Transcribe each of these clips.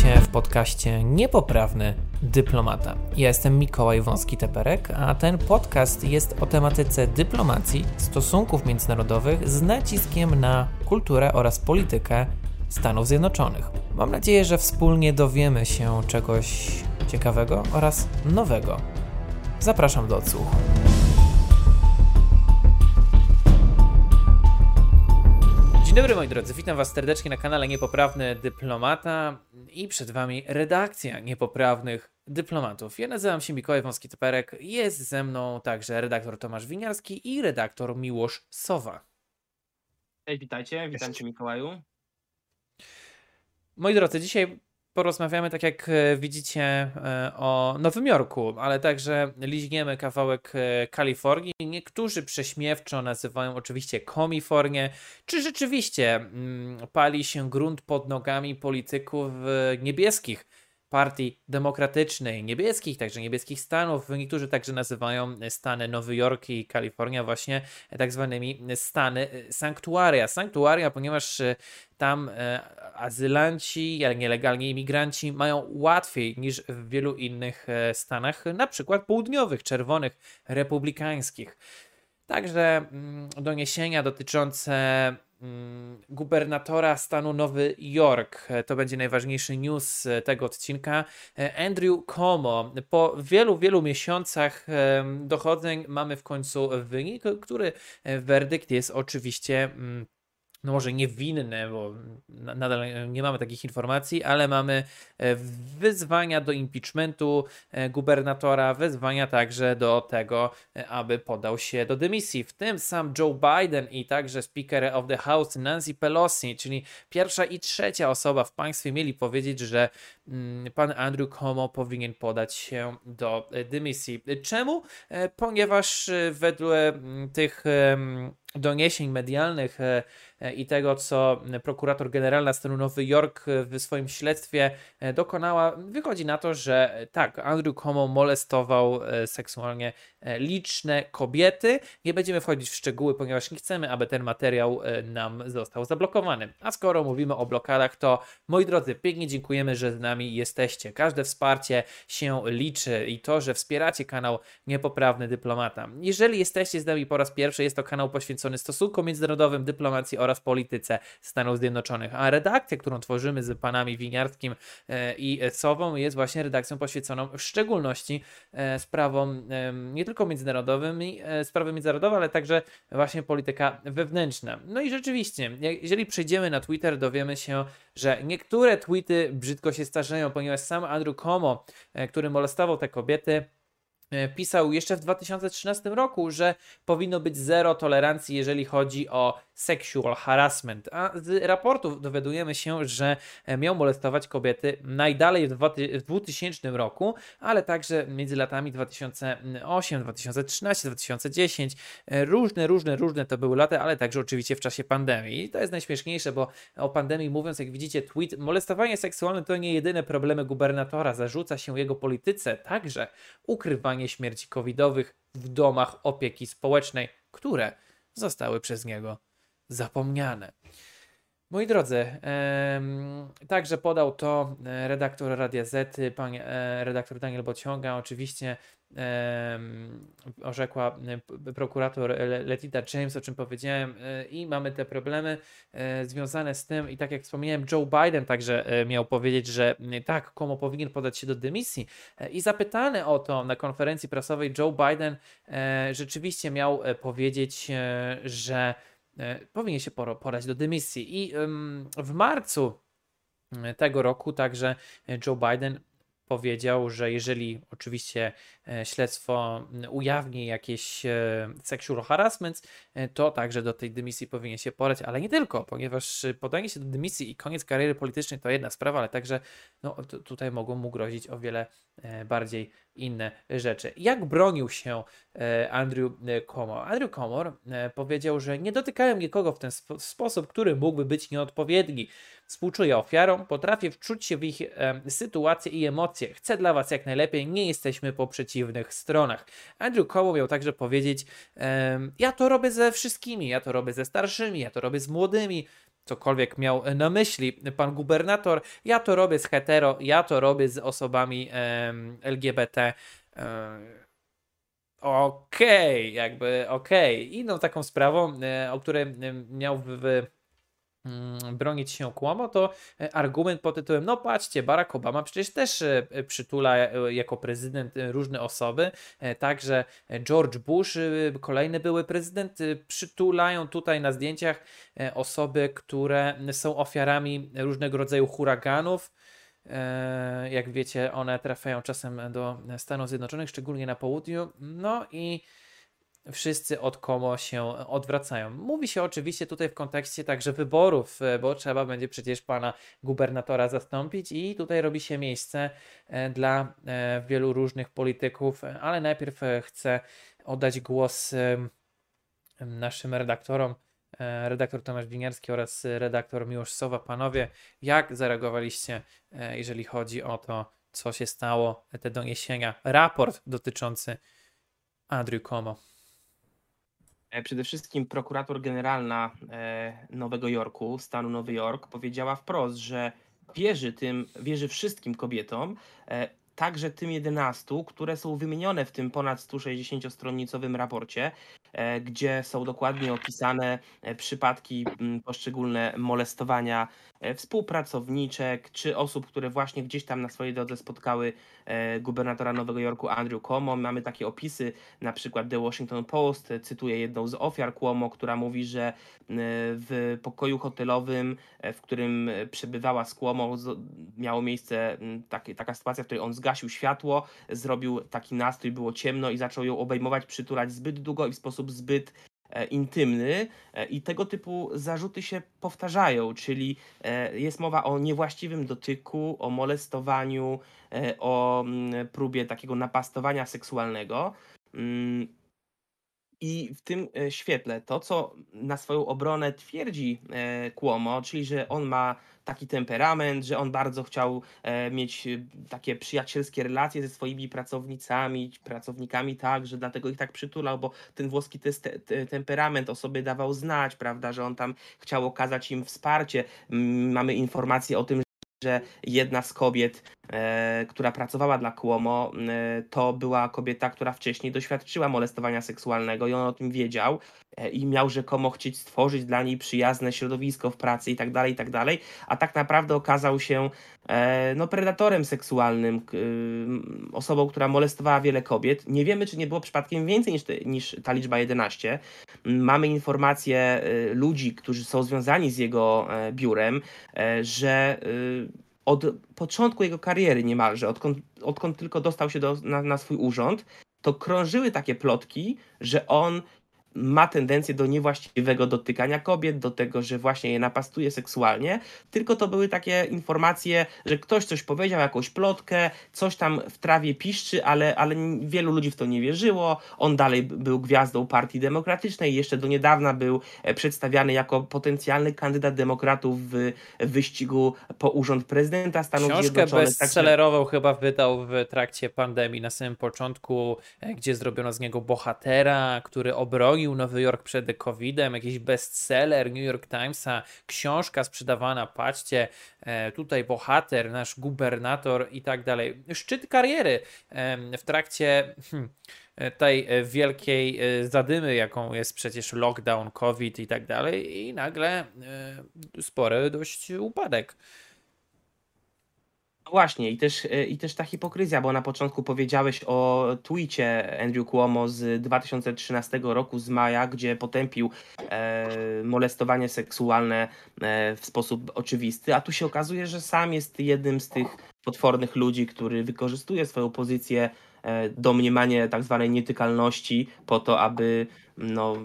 Witajcie w podcaście Niepoprawny Dyplomata. Ja jestem Mikołaj Wąski-Teperek, a ten podcast jest o tematyce dyplomacji, stosunków międzynarodowych z naciskiem na kulturę oraz politykę Stanów Zjednoczonych. Mam nadzieję, że wspólnie dowiemy się czegoś ciekawego oraz nowego. Zapraszam do odsłuchu. Dzień dobry moi drodzy, witam was serdecznie na kanale Niepoprawny Dyplomata i przed wami redakcja Niepoprawnych Dyplomatów. Ja nazywam się Mikołaj Wąski-Typerek, jest ze mną także redaktor Tomasz Winiarski i redaktor Miłosz Sowa. Cześć, witajcie, witam cię Mikołaju. Moi drodzy, dzisiaj porozmawiamy, tak jak e, widzicie, e, o Nowym Jorku, ale także liźniemy kawałek e, Kalifornii. Niektórzy prześmiewczo nazywają oczywiście Komifornię. Czy rzeczywiście mm, pali się grunt pod nogami polityków niebieskich? Partii Demokratycznej Niebieskich, także Niebieskich Stanów. Niektórzy także nazywają stany Nowy Jork i Kalifornia właśnie tak zwanymi stany sanktuaria. Sanktuaria, ponieważ tam e, azylanci, nielegalni imigranci mają łatwiej niż w wielu innych e, stanach, na przykład południowych, czerwonych, republikańskich. Także mm, doniesienia dotyczące mm, gubernatora stanu Nowy Jork. To będzie najważniejszy news e, tego odcinka. Andrew Cuomo. Po wielu, wielu miesiącach dochodzeń mamy w końcu wynik, który werdykt jest oczywiście mm, no może niewinne, bo nadal nie mamy takich informacji, ale mamy e, wyzwania do impeachmentu e, gubernatora, wyzwania także do tego, e, aby podał się do dymisji. W tym sam Joe Biden i także Speaker of the House Nancy Pelosi, czyli pierwsza i trzecia osoba w państwie mieli powiedzieć, że mm, pan Andrew Cuomo powinien podać się do dymisji. Czemu? Ponieważ według mm, tych doniesień medialnych i tego, co prokurator generalna stanu Nowy Jork w swoim śledztwie e, dokonała, wychodzi na to, że tak, Andrew Cuomo molestował seksualnie liczne kobiety. Nie będziemy wchodzić w szczegóły, ponieważ nie chcemy, aby ten materiał nam został zablokowany. A skoro mówimy o blokadach, to moi drodzy, pięknie dziękujemy, że z nami jesteście. Każde wsparcie się liczy i to, że wspieracie kanał Niepoprawny Dyplomata. Jeżeli jesteście z nami po raz pierwszy, jest to kanał poświęcony stosunkom międzynarodowym, dyplomacji oraz polityce Stanów Zjednoczonych. A redakcja, którą tworzymy z panami Winiarskim e, i Sową, jest właśnie redakcją poświęconą w szczególności e, sprawom nie tylko międzynarodowym, e, sprawy międzynarodowe, ale także właśnie polityka wewnętrzna. No i rzeczywiście, jeżeli przejdziemy na Twitter, dowiemy się, że niektóre tweety brzydko się starzeją, ponieważ sam Andrew Como, który molestował te kobiety, E, pisał jeszcze w 2013 roku, że powinno być zero tolerancji, jeżeli chodzi o sexual harassment. A z raportów dowiadujemy się, że e, miał molestować kobiety najdalej w 2000 roku, ale także między latami 2008, 2013, 2010. Różne, różne, różne to były lata, ale także oczywiście w czasie pandemii. I to jest najśmieszniejsze, bo o pandemii mówiąc, jak widzicie, tweet, molestowanie seksualne to nie jedyne problemy gubernatora. Zarzuca się jego polityce także ukrywanie śmierci covidowych w domach opieki społecznej, które zostały przez niego zapomniane. Moi drodzy, także podał to e, redaktor Radia Z, pan e, redaktor Daniel Bociąga. Oczywiście orzekła e, prokurator Letita James, o czym powiedziałem, i mamy te problemy związane z tym. I tak jak wspomniałem, Joe Biden także miał powiedzieć, że tak, komu powinien podać się do dymisji. I zapytany o to na konferencji prasowej, Joe Biden rzeczywiście miał powiedzieć, że powinien się podać do dymisji. I w marcu e, tego roku także Joe Biden powiedział, że jeżeli oczywiście e, śledztwo ujawni jakieś sexual harassment, to także do tej dymisji powinien się podać, ale nie tylko, ponieważ podanie się do dymisji i koniec kariery politycznej to jedna sprawa, ale także no, tutaj mogą mu grozić o wiele bardziej inne rzeczy. Jak bronił się e, Andrew Comor? Andrew Comor e, powiedział, że nie dotykałem nikogo w ten sp sposób, który mógłby być nieodpowiedni. Współczuję ofiarom, potrafię wczuć się w ich e, sytuacje i emocje. Chcę dla Was jak najlepiej, nie jesteśmy po przeciwnych stronach. Andrew Comor miał także powiedzieć, ja to robię ze wszystkimi, ja to robię ze starszymi, ja to robię z młodymi, cokolwiek miał na myśli pan gubernator. Ja to robię z hetero, ja to robię z osobami LGBT. Okej, okay, jakby okej. Okay. Inną taką sprawą, o której miał w bronić się kłomo, to e, argument pod tytułem, no patrzcie, Barack Obama przecież też e, e, przytula jako prezydent różne osoby, także George Bush, kolejny były prezydent, przytulają tutaj na zdjęciach osoby, które są ofiarami różnego rodzaju huraganów, jak wiecie, one trafiają czasem do Stanów Zjednoczonych, szczególnie na południu. No i wszyscy od komo się odwracają. Mówi się oczywiście tutaj w kontekście także wyborów, e, bo trzeba będzie przecież pana gubernatora zastąpić i tutaj robi się miejsce e, dla e, wielu różnych polityków, ale najpierw chcę oddać głos naszym redaktorom, redaktor Tomasz Winiarski oraz redaktor Miłosz Sowa. Panowie, jak zareagowaliście, jeżeli chodzi o to, co się stało, te doniesienia, raport dotyczący Andrew Como? E, przede wszystkim prokurator generalna e, Nowego Jorku, stanu Nowy Jork, powiedziała wprost, że wierzy tym, wierzy wszystkim kobietom, e, także tym 11, które są wymienione w tym ponad 160-stronnicowym raporcie, gdzie są dokładnie opisane przypadki poszczególne molestowania E, współpracowniczek czy osób, które właśnie gdzieś tam na swojej drodze spotkały e, gubernatora Nowego Jorku Andrew Cuomo. Mamy takie opisy, na przykład The Washington Post cytuje jedną z ofiar Cuomo, która mówi, że e, w pokoju hotelowym, w którym przebywała z Cuomo, miało miejsce taka sytuacja, w której on zgasił światło, zrobił taki nastrój, było ciemno i zaczął ją obejmować, przytulać zbyt długo i w sposób zbyt E, intymny e, i tego typu zarzuty się powtarzają, czyli e, jest mowa o niewłaściwym dotyku, o molestowaniu, o mm, próbie takiego napastowania seksualnego. I w tym świetle to, co na swoją obronę twierdzi Kłomo, czyli że on ma taki temperament, że on bardzo chciał e, mieć e, takie przyjacielskie relacje ze swoimi pracownicami, pracownikami także, dlatego ich tak przytulał, bo ten włoski te, te, temperament o sobie dawał znać, prawda, że on tam chciał okazać im wsparcie. Mamy informacje o tym, że jedna z kobiet, e, która pracowała dla Cuomo, e, to była kobieta, która wcześniej doświadczyła molestowania seksualnego i on o tym wiedział e, i miał rzekomo chcieć stworzyć dla niej przyjazne środowisko w pracy i tak dalej, i tak dalej, a tak naprawdę okazał się e, no, predatorem seksualnym, e, osobą, która molestowała wiele kobiet. Nie wiemy, czy nie było przypadkiem więcej niż, te, niż ta liczba 11. Mamy informacje e, ludzi, którzy są związani z jego biurem, że od początku jego kariery niemalże, odkąd, odkąd tylko dostał się do, na, na swój urząd, to krążyły takie plotki, że on ma tendencję do niewłaściwego dotykania kobiet, do tego, że właśnie je napastuje seksualnie, tylko to były takie informacje, że ktoś coś powiedział, jakąś plotkę, coś tam w trawie piszczy, ale, ale wielu ludzi w to nie wierzyło. On dalej był gwiazdą Partii Demokratycznej, jeszcze do niedawna był e, przedstawiany jako potencjalny kandydat demokratów w wyścigu po urząd prezydenta Stanów Książkę Zjednoczonych. Książkę bestsellerową także... chyba wydał w trakcie pandemii na samym początku, e, gdzie zrobiono z niego bohatera, który obronił bronił Nowy Jork przed COVID-em, jakiś bestseller New York Timesa, książka sprzedawana, patrzcie, e, tutaj bohater, nasz gubernator i tak dalej. Szczyt kariery w trakcie hmm, tej wielkiej e, zadymy, jaką jest przecież lockdown, COVID i tak dalej i nagle e, spory dość upadek. Właśnie, i też, e, i też ta hipokryzja, bo na początku powiedziałeś o tweetie Andrew Cuomo z 2013 roku, z maja, gdzie potępił e, molestowanie seksualne e, w sposób oczywisty, a tu się okazuje, że sam jest jednym z tych potwornych ludzi, który wykorzystuje swoją pozycję e, do mniemania tak zwanej nietykalności po to, aby no,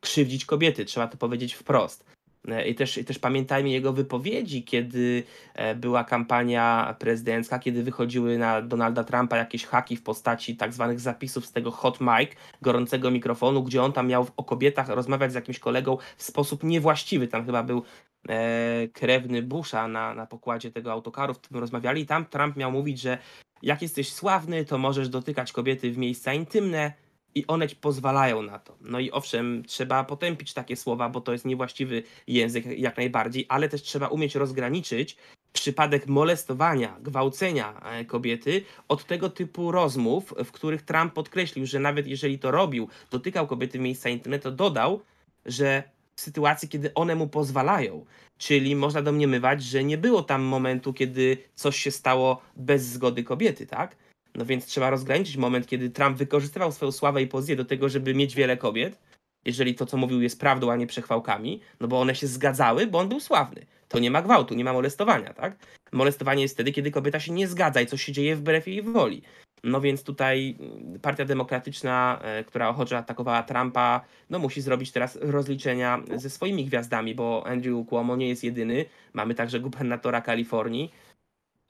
krzywdzić kobiety, trzeba to powiedzieć wprost. E, I też, I też pamiętajmy jego wypowiedzi, kiedy e, była kampania prezydencka, kiedy wychodziły na Donalda Trumpa jakieś haki w postaci tak zwanych zapisów z tego hot mic, gorącego mikrofonu, gdzie on tam miał o kobietach rozmawiać z jakimś kolegą w sposób niewłaściwy. Tam chyba był e, krewny Busha na, na pokładzie tego autokaru, w którym rozmawiali. I tam Trump miał mówić, że jak jesteś sławny, to możesz dotykać kobiety w miejsca intymne, i one ci pozwalają na to. No i owszem, trzeba potępić takie słowa, bo to jest niewłaściwy język jak najbardziej, ale też trzeba umieć rozgraniczyć przypadek molestowania, gwałcenia e, kobiety od tego typu rozmów, w których Trump podkreślił, że nawet jeżeli to robił, dotykał kobiety miejsca intymne, to dodał, że w sytuacji, kiedy one mu pozwalają. Czyli można domniemywać, że nie było tam momentu, kiedy coś się stało bez zgody kobiety, tak? No więc trzeba rozgraniczyć moment, kiedy Trump wykorzystywał swoją sławę i pozycję do tego, żeby mieć wiele kobiet, jeżeli to, co mówił, jest prawdą, a nie przechwałkami, no bo one się zgadzały, bo on był sławny. To nie ma gwałtu, nie ma molestowania, tak? Molestowanie jest wtedy, kiedy kobieta się nie zgadza i coś się dzieje wbrew jej woli. No więc tutaj mm, Partia Demokratyczna, e, która ochoczo atakowała Trumpa, no musi zrobić teraz rozliczenia ze swoimi gwiazdami, bo Andrew Cuomo nie jest jedyny. Mamy także gubernatora Kalifornii,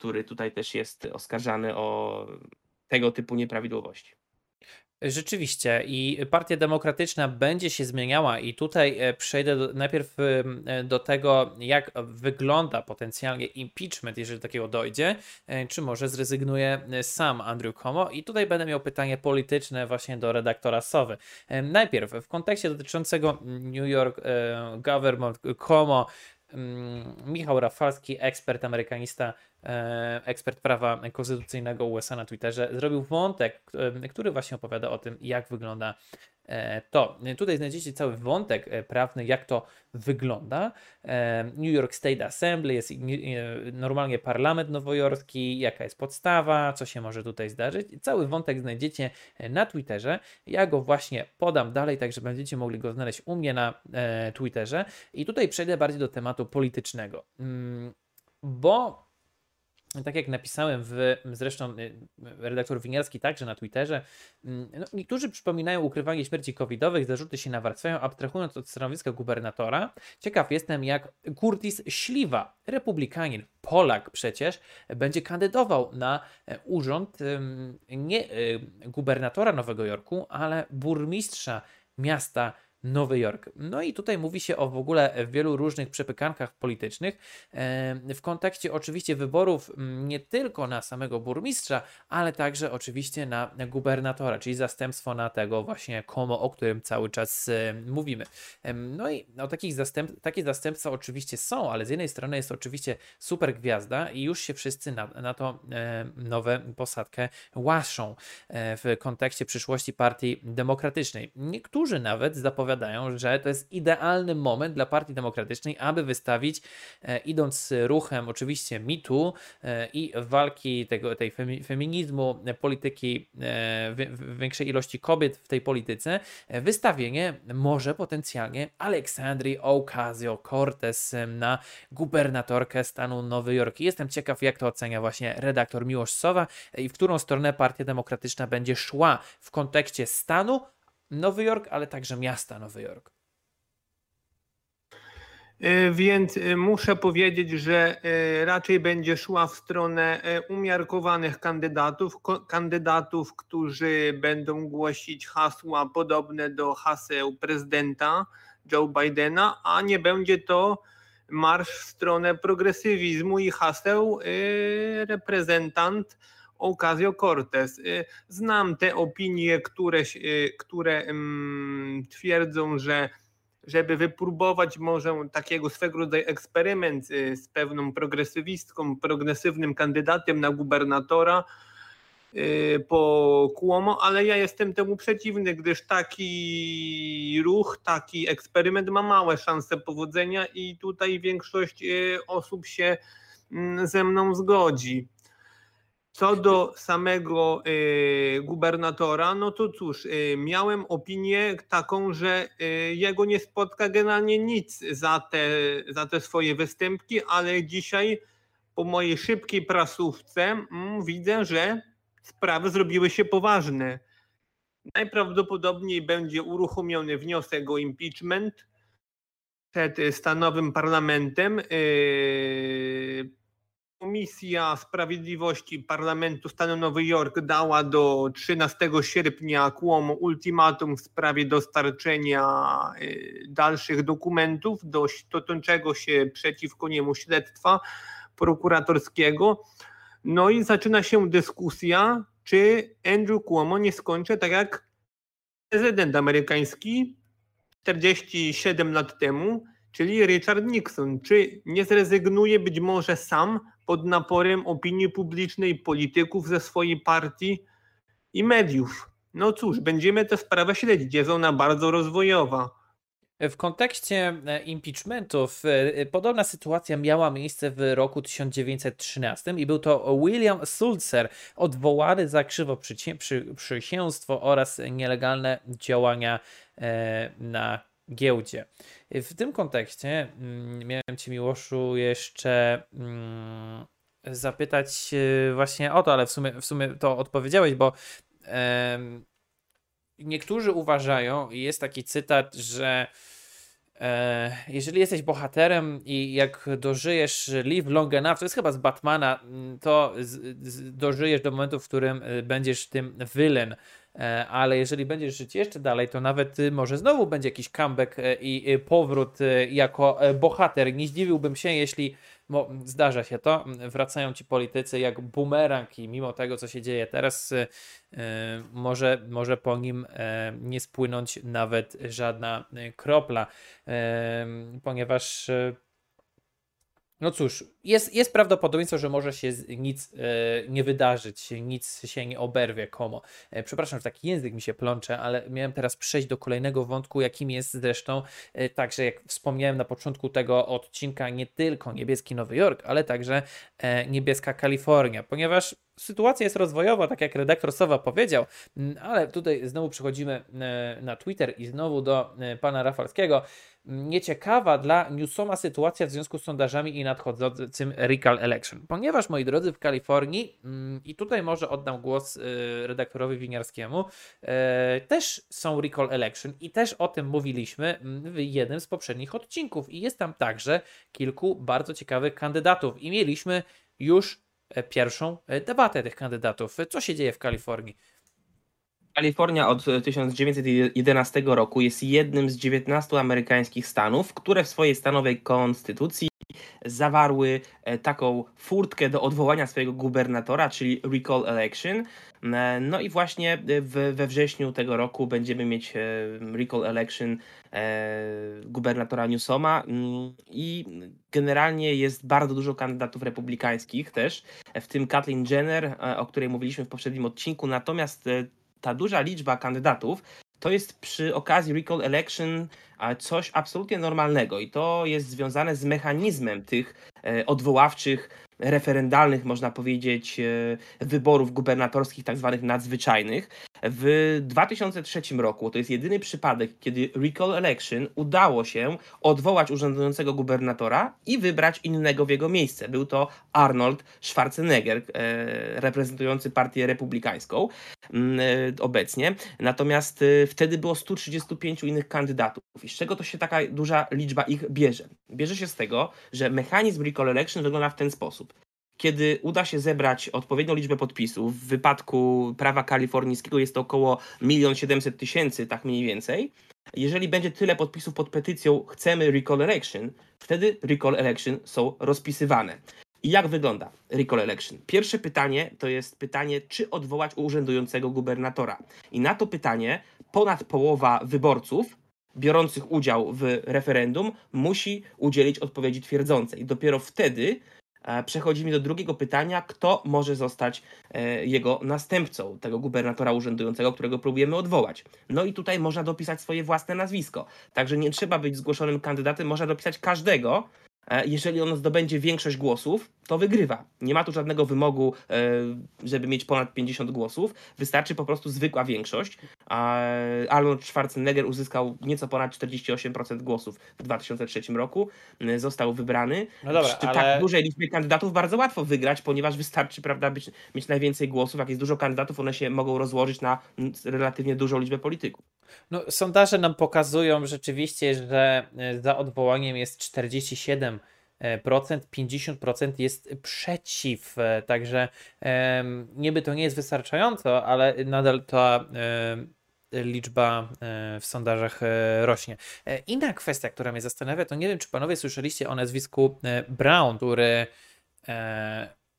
który tutaj też jest oskarżany o tego typu nieprawidłowości. Rzeczywiście i Partia Demokratyczna będzie się zmieniała i tutaj e, przejdę do, najpierw e, do tego, jak wygląda potencjalnie impeachment, jeżeli do takiego dojdzie, e, czy może zrezygnuje sam Andrew Cuomo i tutaj będę miał pytanie polityczne właśnie do redaktora Sowy. Najpierw w kontekście dotyczącego New York Government Cuomo mm, Michał Rafalski, ekspert amerykanista, E, ekspert prawa konstytucyjnego USA na Twitterze, zrobił wątek, e, który właśnie opowiada o tym, jak wygląda to. Tutaj znajdziecie cały wątek prawny, jak to wygląda. New York State Assembly jest normalnie parlament nowojorski, jaka jest podstawa, co się może tutaj zdarzyć. Cały wątek znajdziecie na Twitterze. Ja go właśnie podam dalej, także będziecie mogli go znaleźć u mnie na Twitterze. I tutaj przejdę bardziej do tematu politycznego, mm, bo tak jak napisałem w, zresztą y, redaktor Winiarski także na Twitterze, mm, no, niektórzy przypominają ukrywanie śmierci covidowych, zarzuty się nawarstwiają, abstrahując od stanowiska gubernatora. Ciekaw jestem, jak Curtis Śliwa, republikanin, Polak przecież, będzie kandydował na e, urząd nie y, gubernatora Nowego Jorku, ale burmistrza miasta Nowy Jork. No i tutaj mówi się o w ogóle wielu różnych przepykankach politycznych w kontekście oczywiście wyborów nie tylko na samego burmistrza, ale także oczywiście na gubernatora, czyli zastępstwo na tego właśnie komo, o którym cały czas mówimy. No i o takich zastęp takie zastępstwa oczywiście są, ale z jednej strony jest oczywiście super gwiazda i już się wszyscy na, na to nowe posadkę łaszą e, w kontekście przyszłości partii demokratycznej. Niektórzy nawet zapowiadają zapowiadają, że to jest idealny moment dla Partii Demokratycznej, aby wystawić, e, idąc ruchem oczywiście mitu e, i walki tego, tej feminizmu, e, polityki większej ilości kobiet w tej polityce, wystawienie może potencjalnie Aleksandrii Ocasio-Cortez na gubernatorkę stanu Nowy Jork. Jestem ciekaw, jak to ocenia właśnie redaktor Miłosz Sowa i w którą stronę Partia Demokratyczna będzie szła w kontekście stanu, Nowy Jork, ale także miasta Nowy Jork. E, więc e, muszę powiedzieć, że e, raczej będzie szła w stronę umiarkowanych kandydatów, kandydatów, którzy będą głosić hasła podobne do haseł prezydenta Joe Bidena, a nie będzie to marsz w stronę progresywizmu i haseł reprezentant Ocasio-Cortez. Y, znam te opinie, które, y, które twierdzą, że żeby wypróbować może takiego swego rodzaju eksperyment y, z pewną progresywistką, progresywnym kandydatem na gubernatora po Cuomo, ale ja jestem temu przeciwny, gdyż taki ruch, taki eksperyment ma małe szanse powodzenia i tutaj większość osób się mm, ze mną zgodzi. Co do samego y, gubernatora, no to cóż, y, miałem opinię taką, że y, jego nie spotka generalnie nic za te, za te swoje występki, ale dzisiaj po mojej szybkiej prasówce mm, widzę, że sprawy zrobiły się poważne. Najprawdopodobniej będzie uruchomiony wniosek o impeachment przed stanowym parlamentem. Komisja Sprawiedliwości Parlamentu Stanu Nowy Jork dała do 13 sierpnia Cuomo ultimatum w sprawie dostarczenia y, dalszych dokumentów do toczącego się przeciwko niemu śledztwa prokuratorskiego. No i zaczyna się dyskusja, czy Andrew Cuomo nie skończy tak jak prezydent amerykański 47 lat temu, czyli Richard Nixon. Czy nie zrezygnuje być może sam pod naporem opinii publicznej, polityków ze swojej partii i mediów? No cóż, będziemy tę sprawę śledzić. Jest ona bardzo rozwojowa. W kontekście e, impeachmentów e, podobna sytuacja miała miejsce w roku 1913 i był to William Sulzer, odwołany za krzywoprzysięstwo oraz nielegalne działania e, na giełdzie. W tym kontekście mm, miałem Ci, Miłoszu, jeszcze mm, zapytać właśnie o to, ale w sumie, w sumie to odpowiedziałeś, bo niektórzy uważają, i jest taki cytat, że e, jeżeli jesteś bohaterem i jak dożyjesz live long enough, to jest chyba z Batmana, mm, to dożyjesz do momentu, w którym e, będziesz tym villain. E, ale jeżeli będziesz żyć jeszcze dalej, to nawet może znowu będzie jakiś comeback i powrót jako bohater. Nie zdziwiłbym się, jeśli bo zdarza się to, wracają ci politycy jak bumerang i mimo tego, co się dzieje teraz, może, może po nim nie spłynąć nawet żadna kropla, ponieważ no cóż, jest, jest prawdopodobieństwo, że może się nic e, nie wydarzyć, nic się nie oberwie komo. E, przepraszam, że taki język mi się plącze, ale miałem teraz przejść do kolejnego wątku, jakim jest zresztą e, także, jak wspomniałem na początku tego odcinka, nie tylko niebieski Nowy Jork, ale także e, niebieska Kalifornia, ponieważ sytuacja jest rozwojowa, tak jak redaktor Sowa powiedział, ale tutaj znowu przechodzimy e, na Twitter i znowu do e, pana Rafalskiego nieciekawa dla Newsoma sytuacja w związku z sondażami i nadchodzącym recall election. Ponieważ, moi drodzy, w Kalifornii, mm, i tutaj może oddam głos y, redaktorowi Winiarskiemu, też są recall election i też o tym mówiliśmy mm, w jednym z poprzednich odcinków. I jest tam także kilku bardzo ciekawych kandydatów. I mieliśmy już e, pierwszą e, debatę tych kandydatów. Co się dzieje w Kalifornii? Kalifornia od 1911 roku jest jednym z 19 amerykańskich stanów, które w swojej stanowej konstytucji zawarły e, taką furtkę do odwołania swojego gubernatora, czyli recall election. E, no i właśnie we wrześniu tego roku będziemy mieć e, recall election gubernatora Newsoma mm, i generalnie jest bardzo dużo kandydatów republikańskich też, w tym Kathleen Jenner, o której mówiliśmy w poprzednim odcinku, natomiast ta duża liczba kandydatów to jest przy okazji recall election coś absolutnie normalnego i to jest związane z mechanizmem tych e, odwoławczych, referendalnych, można powiedzieć, e, wyborów gubernatorskich, tak zwanych nadzwyczajnych. W 2003 roku to jest jedyny przypadek, kiedy recall election udało się odwołać urzędującego gubernatora i wybrać innego w jego miejsce. Był to Arnold Schwarzenegger, e, reprezentujący partię republikańską mm, obecnie. Natomiast wtedy było 135 innych kandydatów. I z czego to się taka duża liczba ich bierze? Bierze się z tego, że mechanizm recall election wygląda w ten sposób. Kiedy uda się zebrać odpowiednią liczbę podpisów, w wypadku prawa kalifornijskiego jest to około 1 700 tysięcy, tak mniej więcej. Jeżeli będzie tyle podpisów pod petycją chcemy recall election, wtedy recall election są rozpisywane. I jak wygląda recall election? Pierwsze pytanie to jest pytanie, czy odwołać urzędującego gubernatora. I na to pytanie ponad połowa wyborców biorących udział w referendum musi udzielić odpowiedzi twierdzącej. Dopiero wtedy przechodzimy do drugiego pytania, kto może zostać e, jego następcą, tego gubernatora urzędującego, którego próbujemy odwołać. No i tutaj można dopisać swoje własne nazwisko. Także nie trzeba być zgłoszonym kandydatem, można dopisać każdego, E, jeżeli on zdobędzie większość głosów, to wygrywa. Nie ma tu żadnego wymogu, e, żeby mieć ponad 50 głosów. Wystarczy po prostu zwykła większość. Arnold Schwarzenegger uzyskał nieco ponad 48% głosów w 2003 roku. E, został wybrany. No dobra, Przy ale... tak dużej liczbie kandydatów bardzo łatwo wygrać, ponieważ wystarczy prawda, być, mieć najwięcej głosów. Jak jest dużo kandydatów, one się mogą rozłożyć na relatywnie dużą liczbę polityków. No, sondaże nam pokazują rzeczywiście, że za odwołaniem jest 47 procent, 50% jest przeciw, e, także niby to nie jest wystarczająco, ale nadal ta liczba e, w sondażach e, rośnie. Inna kwestia, która mnie zastanawia, to nie wiem, czy panowie słyszeliście o nazwisku Brown, który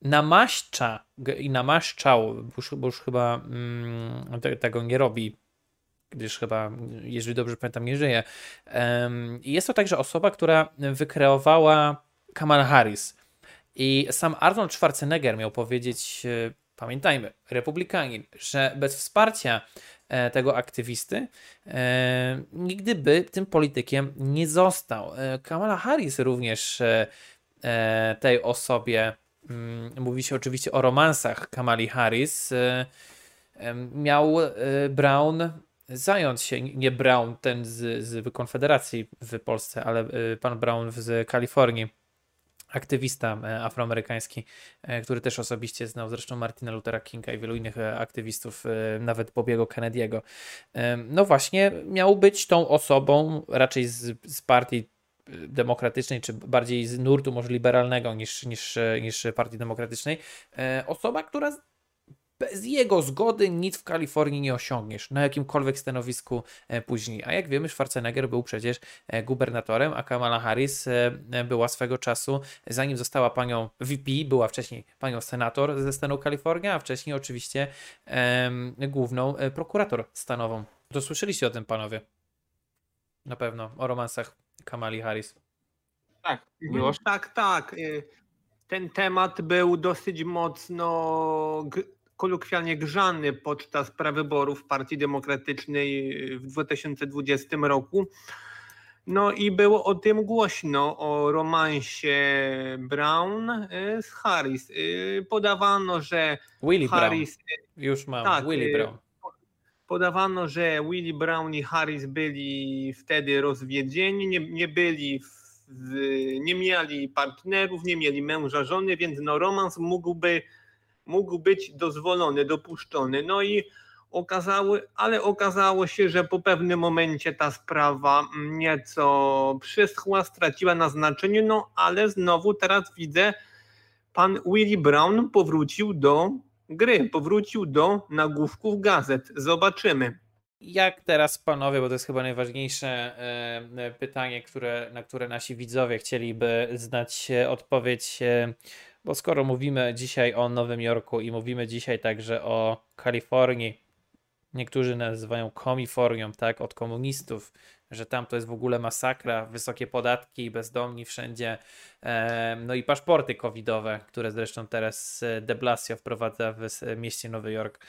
namaszcza i namaszczał, bo już, bo już chyba mm, tego nie robi gdyż chyba, jeżeli dobrze pamiętam, nie żyje. Jest to także osoba, która wykreowała Kamala Harris. I sam Arnold Schwarzenegger miał powiedzieć, e, pamiętajmy, republikanin, że bez wsparcia e, tego aktywisty e, nigdy by tym politykiem nie został. Kamala Harris również tej osobie, mm, mówi się oczywiście o romansach Kamali Harris, miał Brown zająć się, nie Brown ten z, z Konfederacji w Polsce, ale pan Brown z Kalifornii aktywista e, afroamerykański, e, który też osobiście znał zresztą Martina Luthera Kinga i wielu innych e, aktywistów, nawet Bobiego Kennedy'ego. No właśnie, miał być tą osobą raczej z, z partii demokratycznej, czy bardziej z nurtu może liberalnego niż, niż, niż partii demokratycznej, osoba, która bez jego zgody nic w Kalifornii nie osiągniesz na jakimkolwiek stanowisku e, później. A jak wiemy, Schwarzenegger był przecież e, gubernatorem, a Kamala Harris e, była swego czasu, zanim została panią VP, była wcześniej panią senator ze stanu Kalifornia, a wcześniej oczywiście główną prokurator stanową. To słyszeliście o tym, panowie? Na pewno, o romansach Kamali Harris. Tak, miłość. Tak, tak. Ten temat był dosyć mocno kolokwialnie grzany podczas prawyborów Partii Demokratycznej w 2020 roku. No i było o tym głośno, o romansie Brown y, z Harris. Y, podawano, że Willie Harris... Brown. Już mam, tak, Willie y, Brown. Podawano, że Willie Brown i Harris byli wtedy rozwiedzieni, nie, nie byli w, nie mieli partnerów, nie mieli męża, żony, więc no romans mógłby mógł być dozwolony, dopuszczony. No i okazało, ale okazało się, że po pewnym momencie ta sprawa nieco przyschła, straciła na znaczeniu, no ale znowu teraz widzę, pan Willie Brown powrócił do gry, powrócił do nagłówków gazet. Zobaczymy. Jak teraz, panowie, bo to jest chyba najważniejsze e, pytanie, które, na które nasi widzowie chcieliby znać odpowiedź. Bo skoro mówimy dzisiaj o Nowym Jorku i mówimy dzisiaj także o Kalifornii, niektórzy nazywają komifornią, tak, od komunistów, że tam to jest w ogóle masakra, wysokie podatki, bezdomni wszędzie, no i paszporty covidowe, które zresztą teraz e, de Blasio wprowadza w mieście Nowy Jork.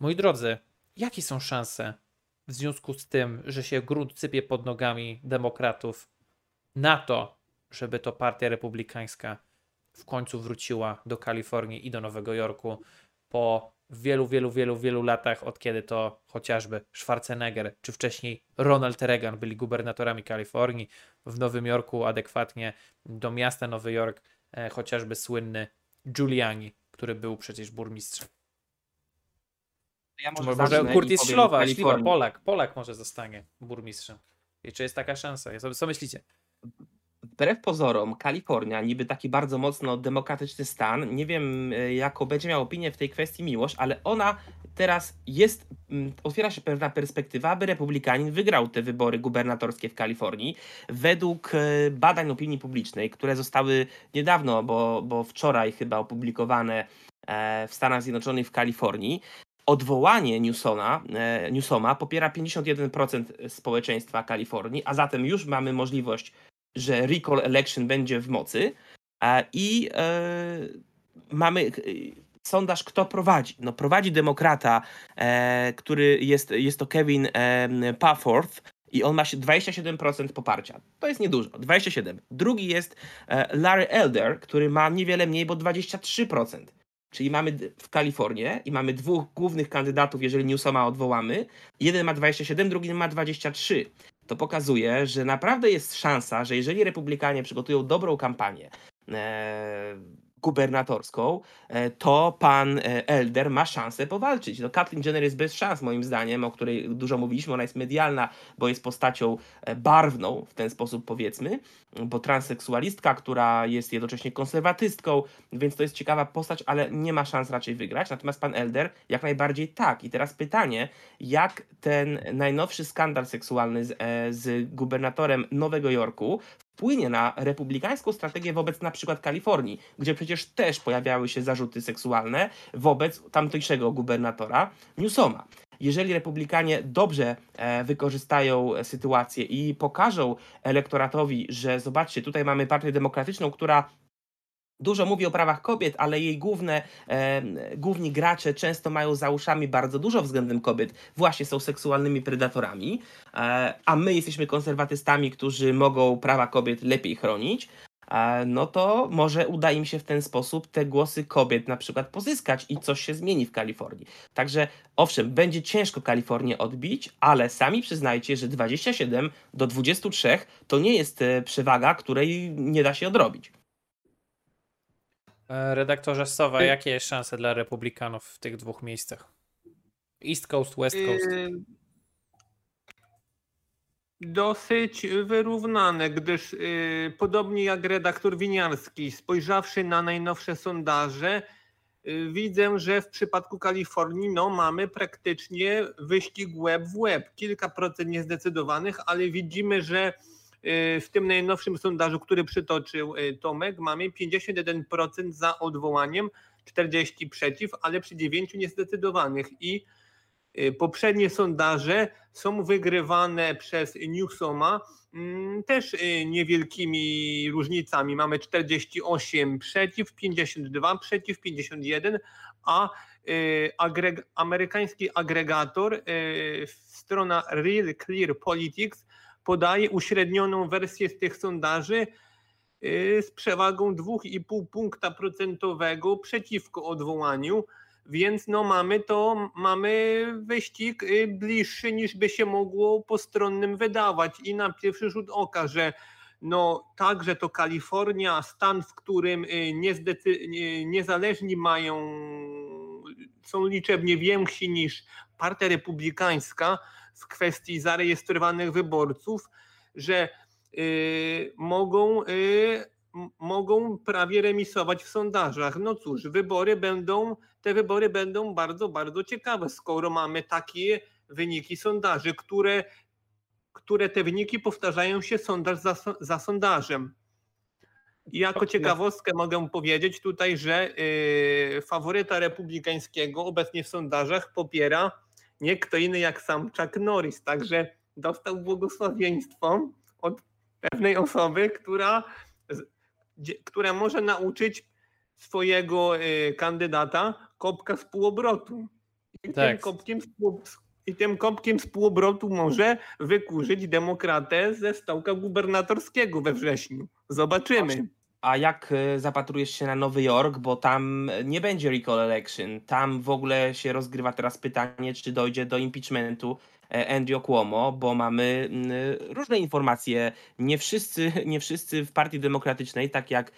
Moi drodzy, jakie są szanse w związku z tym, że się grunt sypie pod nogami demokratów na to, żeby to partia republikańska w końcu wróciła do Kalifornii i do Nowego Jorku po wielu, wielu, wielu, wielu latach, od kiedy to chociażby Schwarzenegger, czy wcześniej Ronald Reagan byli gubernatorami Kalifornii, w Nowym Jorku adekwatnie do miasta Nowy Jork, e, chociażby słynny Giuliani, który był przecież burmistrzem. Ja może, może Curtis Ślowa, Śliwa, Polak, Polak może zostanie burmistrzem. I czy jest taka szansa? Co myślicie? Wbrew pozorom, Kalifornia, niby taki bardzo mocno demokratyczny stan, nie wiem e, jaką będzie miał opinię w tej kwestii Miłosz, ale ona teraz jest, mm, otwiera się pewna perspektywa, aby republikanin wygrał te wybory gubernatorskie w Kalifornii. Według e, badań opinii publicznej, które zostały niedawno, bo, bo wczoraj chyba opublikowane e, w Stanach Zjednoczonych w Kalifornii, odwołanie Newsoma, Newsoma popiera 51% społeczeństwa Kalifornii, a zatem już mamy możliwość że recall election będzie w mocy i e, mamy sondaż, kto prowadzi. No, prowadzi demokrata, e, który jest, jest to Kevin e, Paforth, i on ma 27% poparcia. To jest niedużo, 27. Drugi jest Larry Elder, który ma niewiele mniej, bo 23%. Czyli mamy w Kalifornii i mamy dwóch głównych kandydatów, jeżeli Newsoma odwołamy. Jeden ma 27, drugi ma 23 to pokazuje, że naprawdę jest szansa, że jeżeli republikanie przygotują dobrą kampanię, e, gubernatorską, e, to pan e, Elder ma szansę powalczyć. No, Kathleen Jenner jest bez szans, moim zdaniem, o której dużo mówiliśmy. Ona jest medialna, bo jest postacią e, barwną, w ten sposób powiedzmy, bo transseksualistka, która jest jednocześnie konserwatystką, więc to jest ciekawa postać, ale nie ma szans raczej wygrać. Natomiast pan Elder jak najbardziej tak. I teraz pytanie, jak ten najnowszy skandal seksualny z, z gubernatorem Nowego Jorku wpłynie na republikańską strategię wobec na przykład Kalifornii, gdzie przecież też pojawiały się zarzuty seksualne wobec tamtejszego gubernatora Newsoma. jeżeli republikanie dobrze e, wykorzystają sytuację i pokażą elektoratowi, że zobaczcie, tutaj mamy partię demokratyczną, która Dużo mówi o prawach kobiet, ale jej główne, e, główni gracze często mają za uszami bardzo dużo względem kobiet, właśnie są seksualnymi predatorami, e, a my jesteśmy konserwatystami, którzy mogą prawa kobiet lepiej chronić, e, no to może uda im się w ten sposób te głosy kobiet na przykład pozyskać i coś się zmieni w Kalifornii. Także owszem, będzie ciężko Kalifornię odbić, ale sami przyznajcie, że 27 do 23 to nie jest e, przewaga, której nie da się odrobić. E, redaktorze Sowa, jakie jest szanse dla republikanów w tych dwóch miejscach? East Coast, West Coast. Y, dosyć wyrównane, gdyż y, podobnie jak redaktor Winiarski, spojrzawszy na najnowsze sondaże, y, widzę, że w przypadku Kalifornii no, mamy praktycznie wyścig web w web. Kilka procent niezdecydowanych, ale widzimy, że Y, w tym najnowszym sondażu, który przytoczył y, Tomek, mamy 51% za odwołaniem, 40 przeciw, ale przy 9 niezdecydowanych. I y, poprzednie sondaże są wygrywane przez Newsoma mm, też niewielkimi różnicami. Mamy 48 przeciw, 52 przeciw, 51, a agreg amerykański agregator, strona Real Clear Politics podaje uśrednioną wersję z tych sondaży y, z przewagą 2,5 punkta procentowego przeciwko odwołaniu, więc no mamy to, mamy wyścig y, bliższy niż by się mogło postronnym wydawać. I na pierwszy rzut oka, że no także to Kalifornia, stan, w którym y, niezależni mają, są liczebnie więksi niż partia republikańska, w kwestii zarejestrowanych wyborców, że y, mogą, y, mogą prawie remisować w sondażach. No cóż, wybory będą, te wybory będą bardzo, bardzo ciekawe, skoro mamy takie wyniki sondaży, które, które te wyniki powtarzają się sondaż za, za sondażem. I jako ciekawostkę mogę powiedzieć tutaj, że y, faworyta republikańskiego obecnie w sondażach popiera nie kto inny jak sam Chuck Norris. Także dostał błogosławieństwo od pewnej osoby, która, która może nauczyć swojego y, kandydata kopka z półobrotu. I tak. tym kopkiem z pół, i tym kopkiem z półobrotu może wykurzyć demokratę ze stołka gubernatorskiego we wrześniu. Zobaczymy. A jak e, zapatrujesz się na Nowy Jork, bo tam nie będzie recall election, tam w ogóle się rozgrywa teraz pytanie, czy dojdzie do impeachmentu e, Andrew Cuomo, bo mamy różne informacje. Nie wszyscy, nie wszyscy w Partii Demokratycznej, tak jak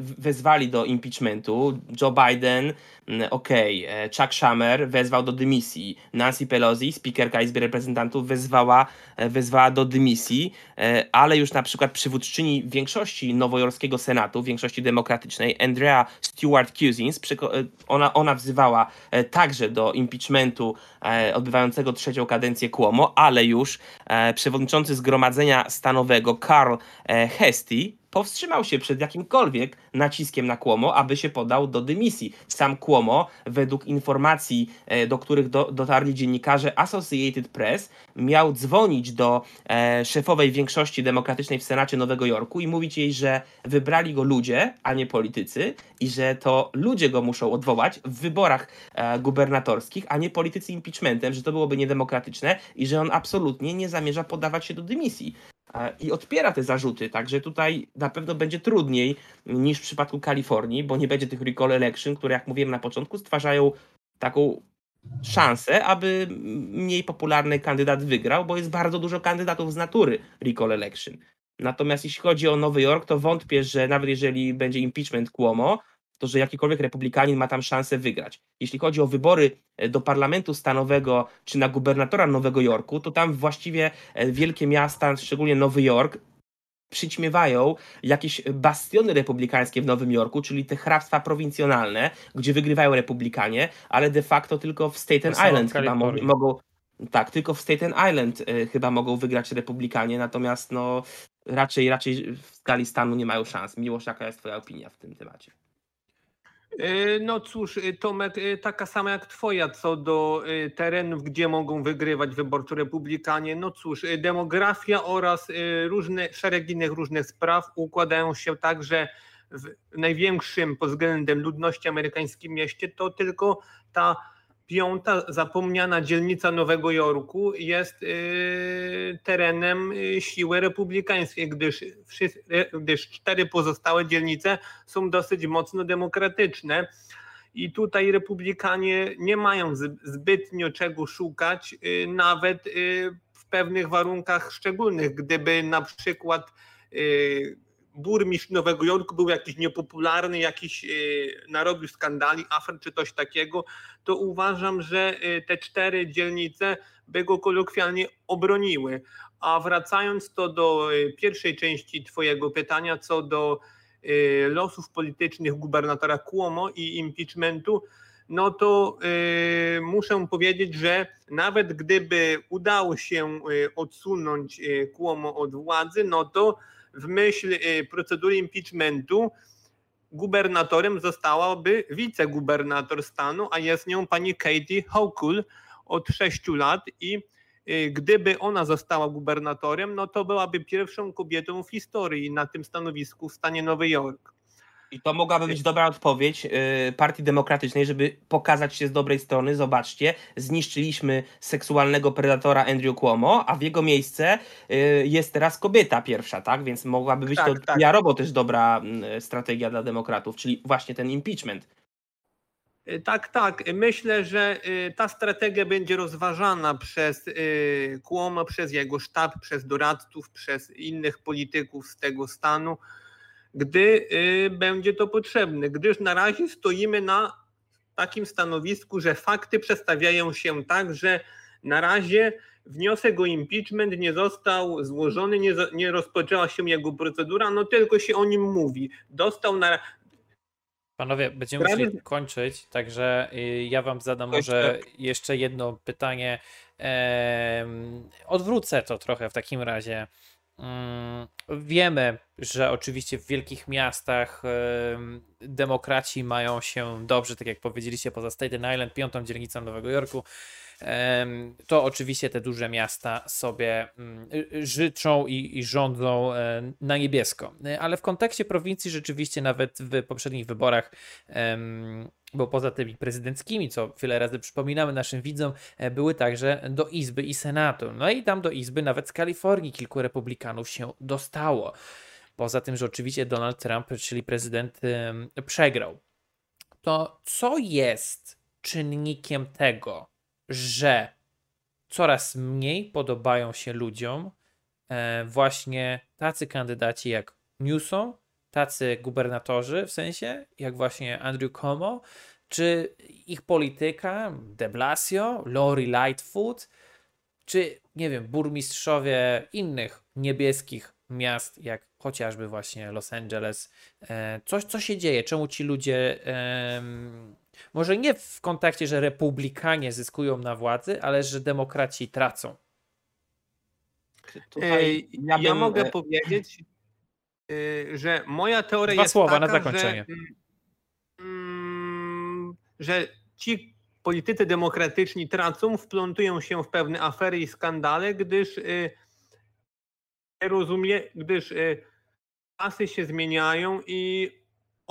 wezwali do impeachmentu. Joe Biden, mm, okej, okay. E, Chuck Schumer wezwał do dymisji. Nancy Pelosi, speakerka Izby Reprezentantów, wezwała, e, wezwała do dymisji, ale już na przykład przywódczyni większości nowojorskiego Senatu, większości demokratycznej, Andrea Stewart Cousins, ona, ona wzywała także do impeachmentu odbywającego trzecią kadencję Cuomo, ale już przewodniczący Zgromadzenia Stanowego Carl Hesty powstrzymał się przed jakimkolwiek naciskiem na Kłomo, aby się podał do dymisji. Sam Kłomo, według informacji, e, do których do, dotarli dziennikarze Associated Press, miał dzwonić do e, szefowej większości demokratycznej w Senacie Nowego Jorku i mówić jej, że wybrali go ludzie, a nie politycy i że to ludzie go muszą odwołać w wyborach e, gubernatorskich, a nie politycy impeachmentem, że to byłoby niedemokratyczne i że on absolutnie nie zamierza podawać się do dymisji i odpiera te zarzuty, także tutaj na pewno będzie trudniej niż w przypadku Kalifornii, bo nie będzie tych recall election, które jak mówiłem na początku stwarzają taką szansę, aby mniej popularny kandydat wygrał, bo jest bardzo dużo kandydatów z natury recall election. Natomiast jeśli chodzi o Nowy Jork, to wątpię, że nawet jeżeli będzie impeachment Cuomo, to że jakikolwiek republikanin ma tam szansę wygrać. Jeśli chodzi o wybory e, do parlamentu stanowego czy na gubernatora Nowego Jorku, to tam właściwie e, wielkie miasta, szczególnie Nowy Jork, przyćmiewają jakieś bastiony republikańskie w Nowym Jorku, czyli te hrabstwa prowincjonalne, gdzie wygrywają republikanie, ale de facto tylko w Staten Island chyba mo mogą. Tak, tylko w Staten Island y, chyba mogą wygrać republikanie, natomiast no raczej raczej w skali stanu nie mają szans. Miłość, jaka jest twoja opinia w tym temacie? E, no cóż, e, Tomek, e, taka sama jak twoja co do terenów, gdzie mogą wygrywać wyborczo republikanie. No cóż, demografia oraz różne, szereg innych różnych spraw układają się tak, że w największym pod względem ludności amerykańskim mieście to tylko ta piąta zapomniana dzielnica Nowego Jorku jest terenem siły republikańskiej, gdyż, gdyż cztery pozostałe dzielnice są dosyć mocno demokratyczne. I tutaj republikanie nie mają zbytnio czego szukać, nawet w pewnych warunkach szczególnych. Gdyby na przykład burmistrz Nowego Jorku był jakiś niepopularny, jakiś e, narobił skandali, afer czy coś takiego, to uważam, że e, te cztery dzielnice by go kolokwialnie obroniły. A wracając to do e, pierwszej części Twojego pytania, co do losów politycznych gubernatora Cuomo i impeachmentu, no to muszę powiedzieć, że nawet gdyby udało się odsunąć Cuomo od władzy, no to w myśl y, procedury impeachmentu gubernatorem zostałaby wicegubernator stanu, a jest nią pani Katie Hochul od sześciu lat i y, gdyby ona została gubernatorem, no to byłaby pierwszą kobietą w historii na tym stanowisku w stanie Nowy Jork. I to mogłaby być dobra odpowiedź y, Partii Demokratycznej, żeby pokazać się z dobrej strony. Zobaczcie, zniszczyliśmy seksualnego predatora Andrew Cuomo, a w jego miejsce y, jest teraz kobieta pierwsza, tak? Więc mogłaby być tak, to tak. jarowo też dobra mm, strategia dla demokratów, czyli właśnie ten impeachment. Y, tak, tak. Myślę, że ta strategia będzie rozważana przez Cuomo, przez jego sztab, przez doradców, przez innych polityków z tego stanu gdy y, będzie to potrzebne, gdyż na razie stoimy na takim stanowisku, że fakty przedstawiają się tak, że na razie wniosek o impeachment nie został złożony, nie, nie rozpoczęła się jego procedura, no tylko się o nim mówi. Dostał na, Panowie, będziemy Prawie... musieli kończyć, także y, ja wam zadam może jeszcze jedno pytanie. Odwrócę to trochę w takim razie. Mm, wiemy, że oczywiście w wielkich miastach demokraci mają się dobrze, tak jak powiedzieliście, poza Staten Island, piątą dzielnicą Nowego Jorku. To oczywiście te duże miasta sobie mm, życzą i, i rządzą e, na niebiesko. Ale w kontekście prowincji rzeczywiście nawet w poprzednich wyborach bo poza tymi prezydenckimi, co wiele razy przypominamy naszym widzom, e, były także do Izby i Senatu. No i tam do Izby nawet z Kalifornii kilku republikanów się dostało. Poza tym, że oczywiście Donald Trump, czyli prezydent, przegrał. To co jest czynnikiem tego, że coraz mniej podobają się ludziom e, właśnie tacy kandydaci jak Newsom, tacy gubernatorzy, w sensie jak właśnie Andrew Cuomo, czy ich polityka, de Blasio, Lori Lightfoot, czy nie wiem, burmistrzowie innych niebieskich miast, jak chociażby właśnie Los Angeles. E, coś, co się dzieje? Czemu ci ludzie, może nie w kontekście, że republikanie zyskują na władzy, ale że demokraci tracą? Tutaj ja, ja mogę e, powiedzieć, Y, że moja teoria Dwa jest słowa taka, na zakończenie. Że, mm, że ci politycy demokratyczni tracą, wplątują się w pewne afery i skandale, gdyż y, rozumie, gdyż y, czasy się zmieniają i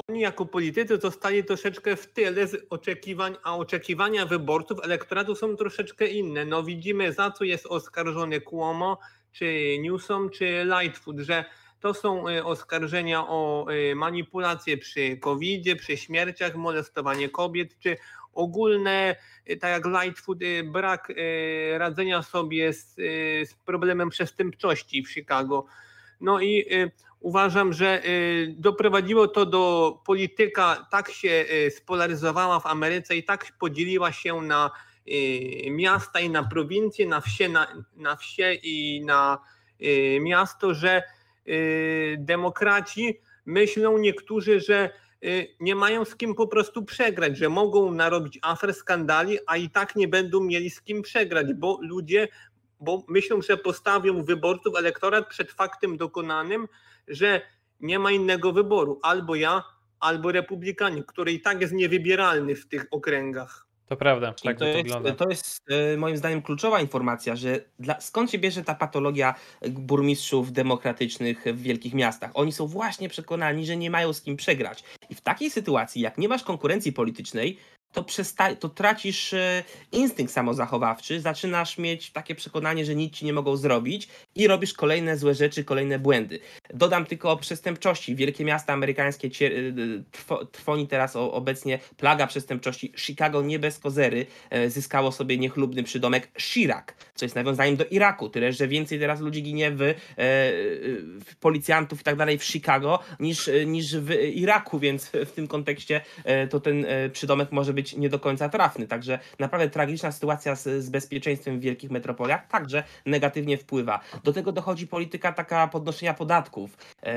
oni jako politycy zostali troszeczkę w tyle z oczekiwań, a oczekiwania wyborców elektoratu są troszeczkę inne. No widzimy za co jest oskarżony Cuomo, czy Newsom, czy Lightfoot, że to są y, oskarżenia o y, manipulacje przy covid przy śmierciach, molestowanie kobiet, czy ogólne, y, tak jak Lightfoot, brak radzenia sobie z, z problemem przestępczości w Chicago. No i uważam, że doprowadziło to do polityka, tak się spolaryzowała w Ameryce i tak podzieliła się na miasta i na prowincje, na wsie, na, na wsie i na miasto, że Y, demokraci myślą niektórzy, że y, nie mają z kim po prostu przegrać, że mogą narobić afer, skandali, a i tak nie będą mieli z kim przegrać, bo ludzie bo myślą, że postawią wyborców, elektorat przed faktem dokonanym, że nie ma innego wyboru. Albo ja, albo republikanin, który i tak jest niewybieralny w tych okręgach. To prawda, tak to, to, jest, wygląda. to jest e, moim zdaniem kluczowa informacja, że dla, skąd się bierze ta patologia burmistrzów demokratycznych w wielkich miastach? Oni są właśnie przekonani, że nie mają z kim przegrać. I w takiej sytuacji, jak nie masz konkurencji politycznej, to, przesta- to tracisz e, instynkt samozachowawczy, zaczynasz mieć takie przekonanie, że nic ci nie mogą zrobić i robisz kolejne złe rzeczy, kolejne błędy. Dodam tylko o przestępczości. Wielkie miasta amerykańskie y, trwo- trwoni teraz obecnie plaga przestępczości. Chicago nie bez kozery e, zyskało sobie niechlubny przydomek Chirac, co jest nawiązaniem do Iraku. Tyle, że więcej teraz ludzi ginie w, e, w policjantów i tak dalej w Chicago niż, niż w Iraku, więc w tym kontekście e, to ten e, przydomek może być nie do końca trafny. Także naprawdę tragiczna sytuacja z, z bezpieczeństwem w wielkich metropoliach także negatywnie wpływa. Do tego dochodzi polityka taka podnoszenia podatków. E,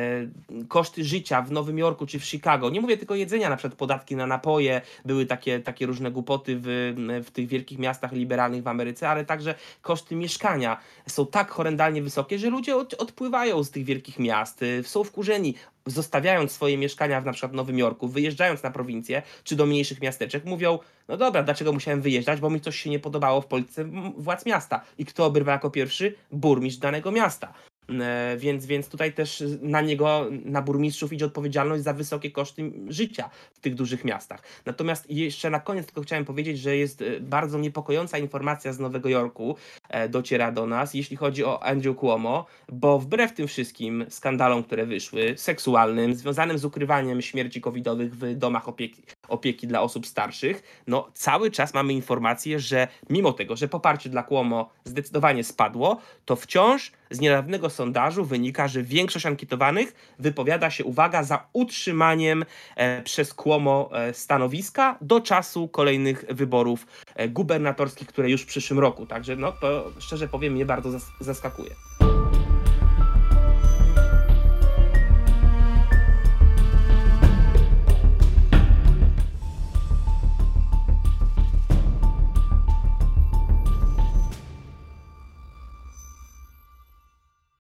koszty życia w Nowym Jorku czy w Chicago. Nie mówię tylko jedzenia, na przykład podatki na napoje, były takie, takie różne głupoty w, w tych wielkich miastach liberalnych w Ameryce, ale także koszty mieszkania są tak horrendalnie wysokie, że ludzie od, odpływają z tych wielkich miast, y, są wkurzeni, zostawiając swoje mieszkania w na przykład Nowym Jorku, wyjeżdżając na prowincję czy do mniejszych miasteczek, mówią, no dobra, dlaczego musiałem wyjeżdżać, bo mi coś się nie podobało w polityce władz miasta. I kto obrywa jako pierwszy? Burmistrz danego miasta. E, Więc, więc tutaj też na niego, na burmistrzów idzie odpowiedzialność za wysokie koszty życia w tych dużych miastach. Natomiast jeszcze na koniec tylko chciałem powiedzieć, że jest e, bardzo niepokojąca informacja z Nowego Jorku, e, dociera do nas, jeśli chodzi o Andrew Cuomo, bo wbrew tym wszystkim skandalom, które wyszły, seksualnym, związanym z ukrywaniem śmierci covidowych w domach opieki, opieki dla osób starszych, no cały czas mamy informację, że mimo tego, że poparcie dla Cuomo zdecydowanie spadło, to wciąż z niedawnego sondażu wynika, że większość ankietowanych wypowiada się, uwaga, za utrzymaniem e, przez Cuomo e, stanowiska do czasu kolejnych wyborów e, gubernatorskich, które już w przyszłym roku. Także no to szczerze powiem mnie bardzo zas- zaskakuje.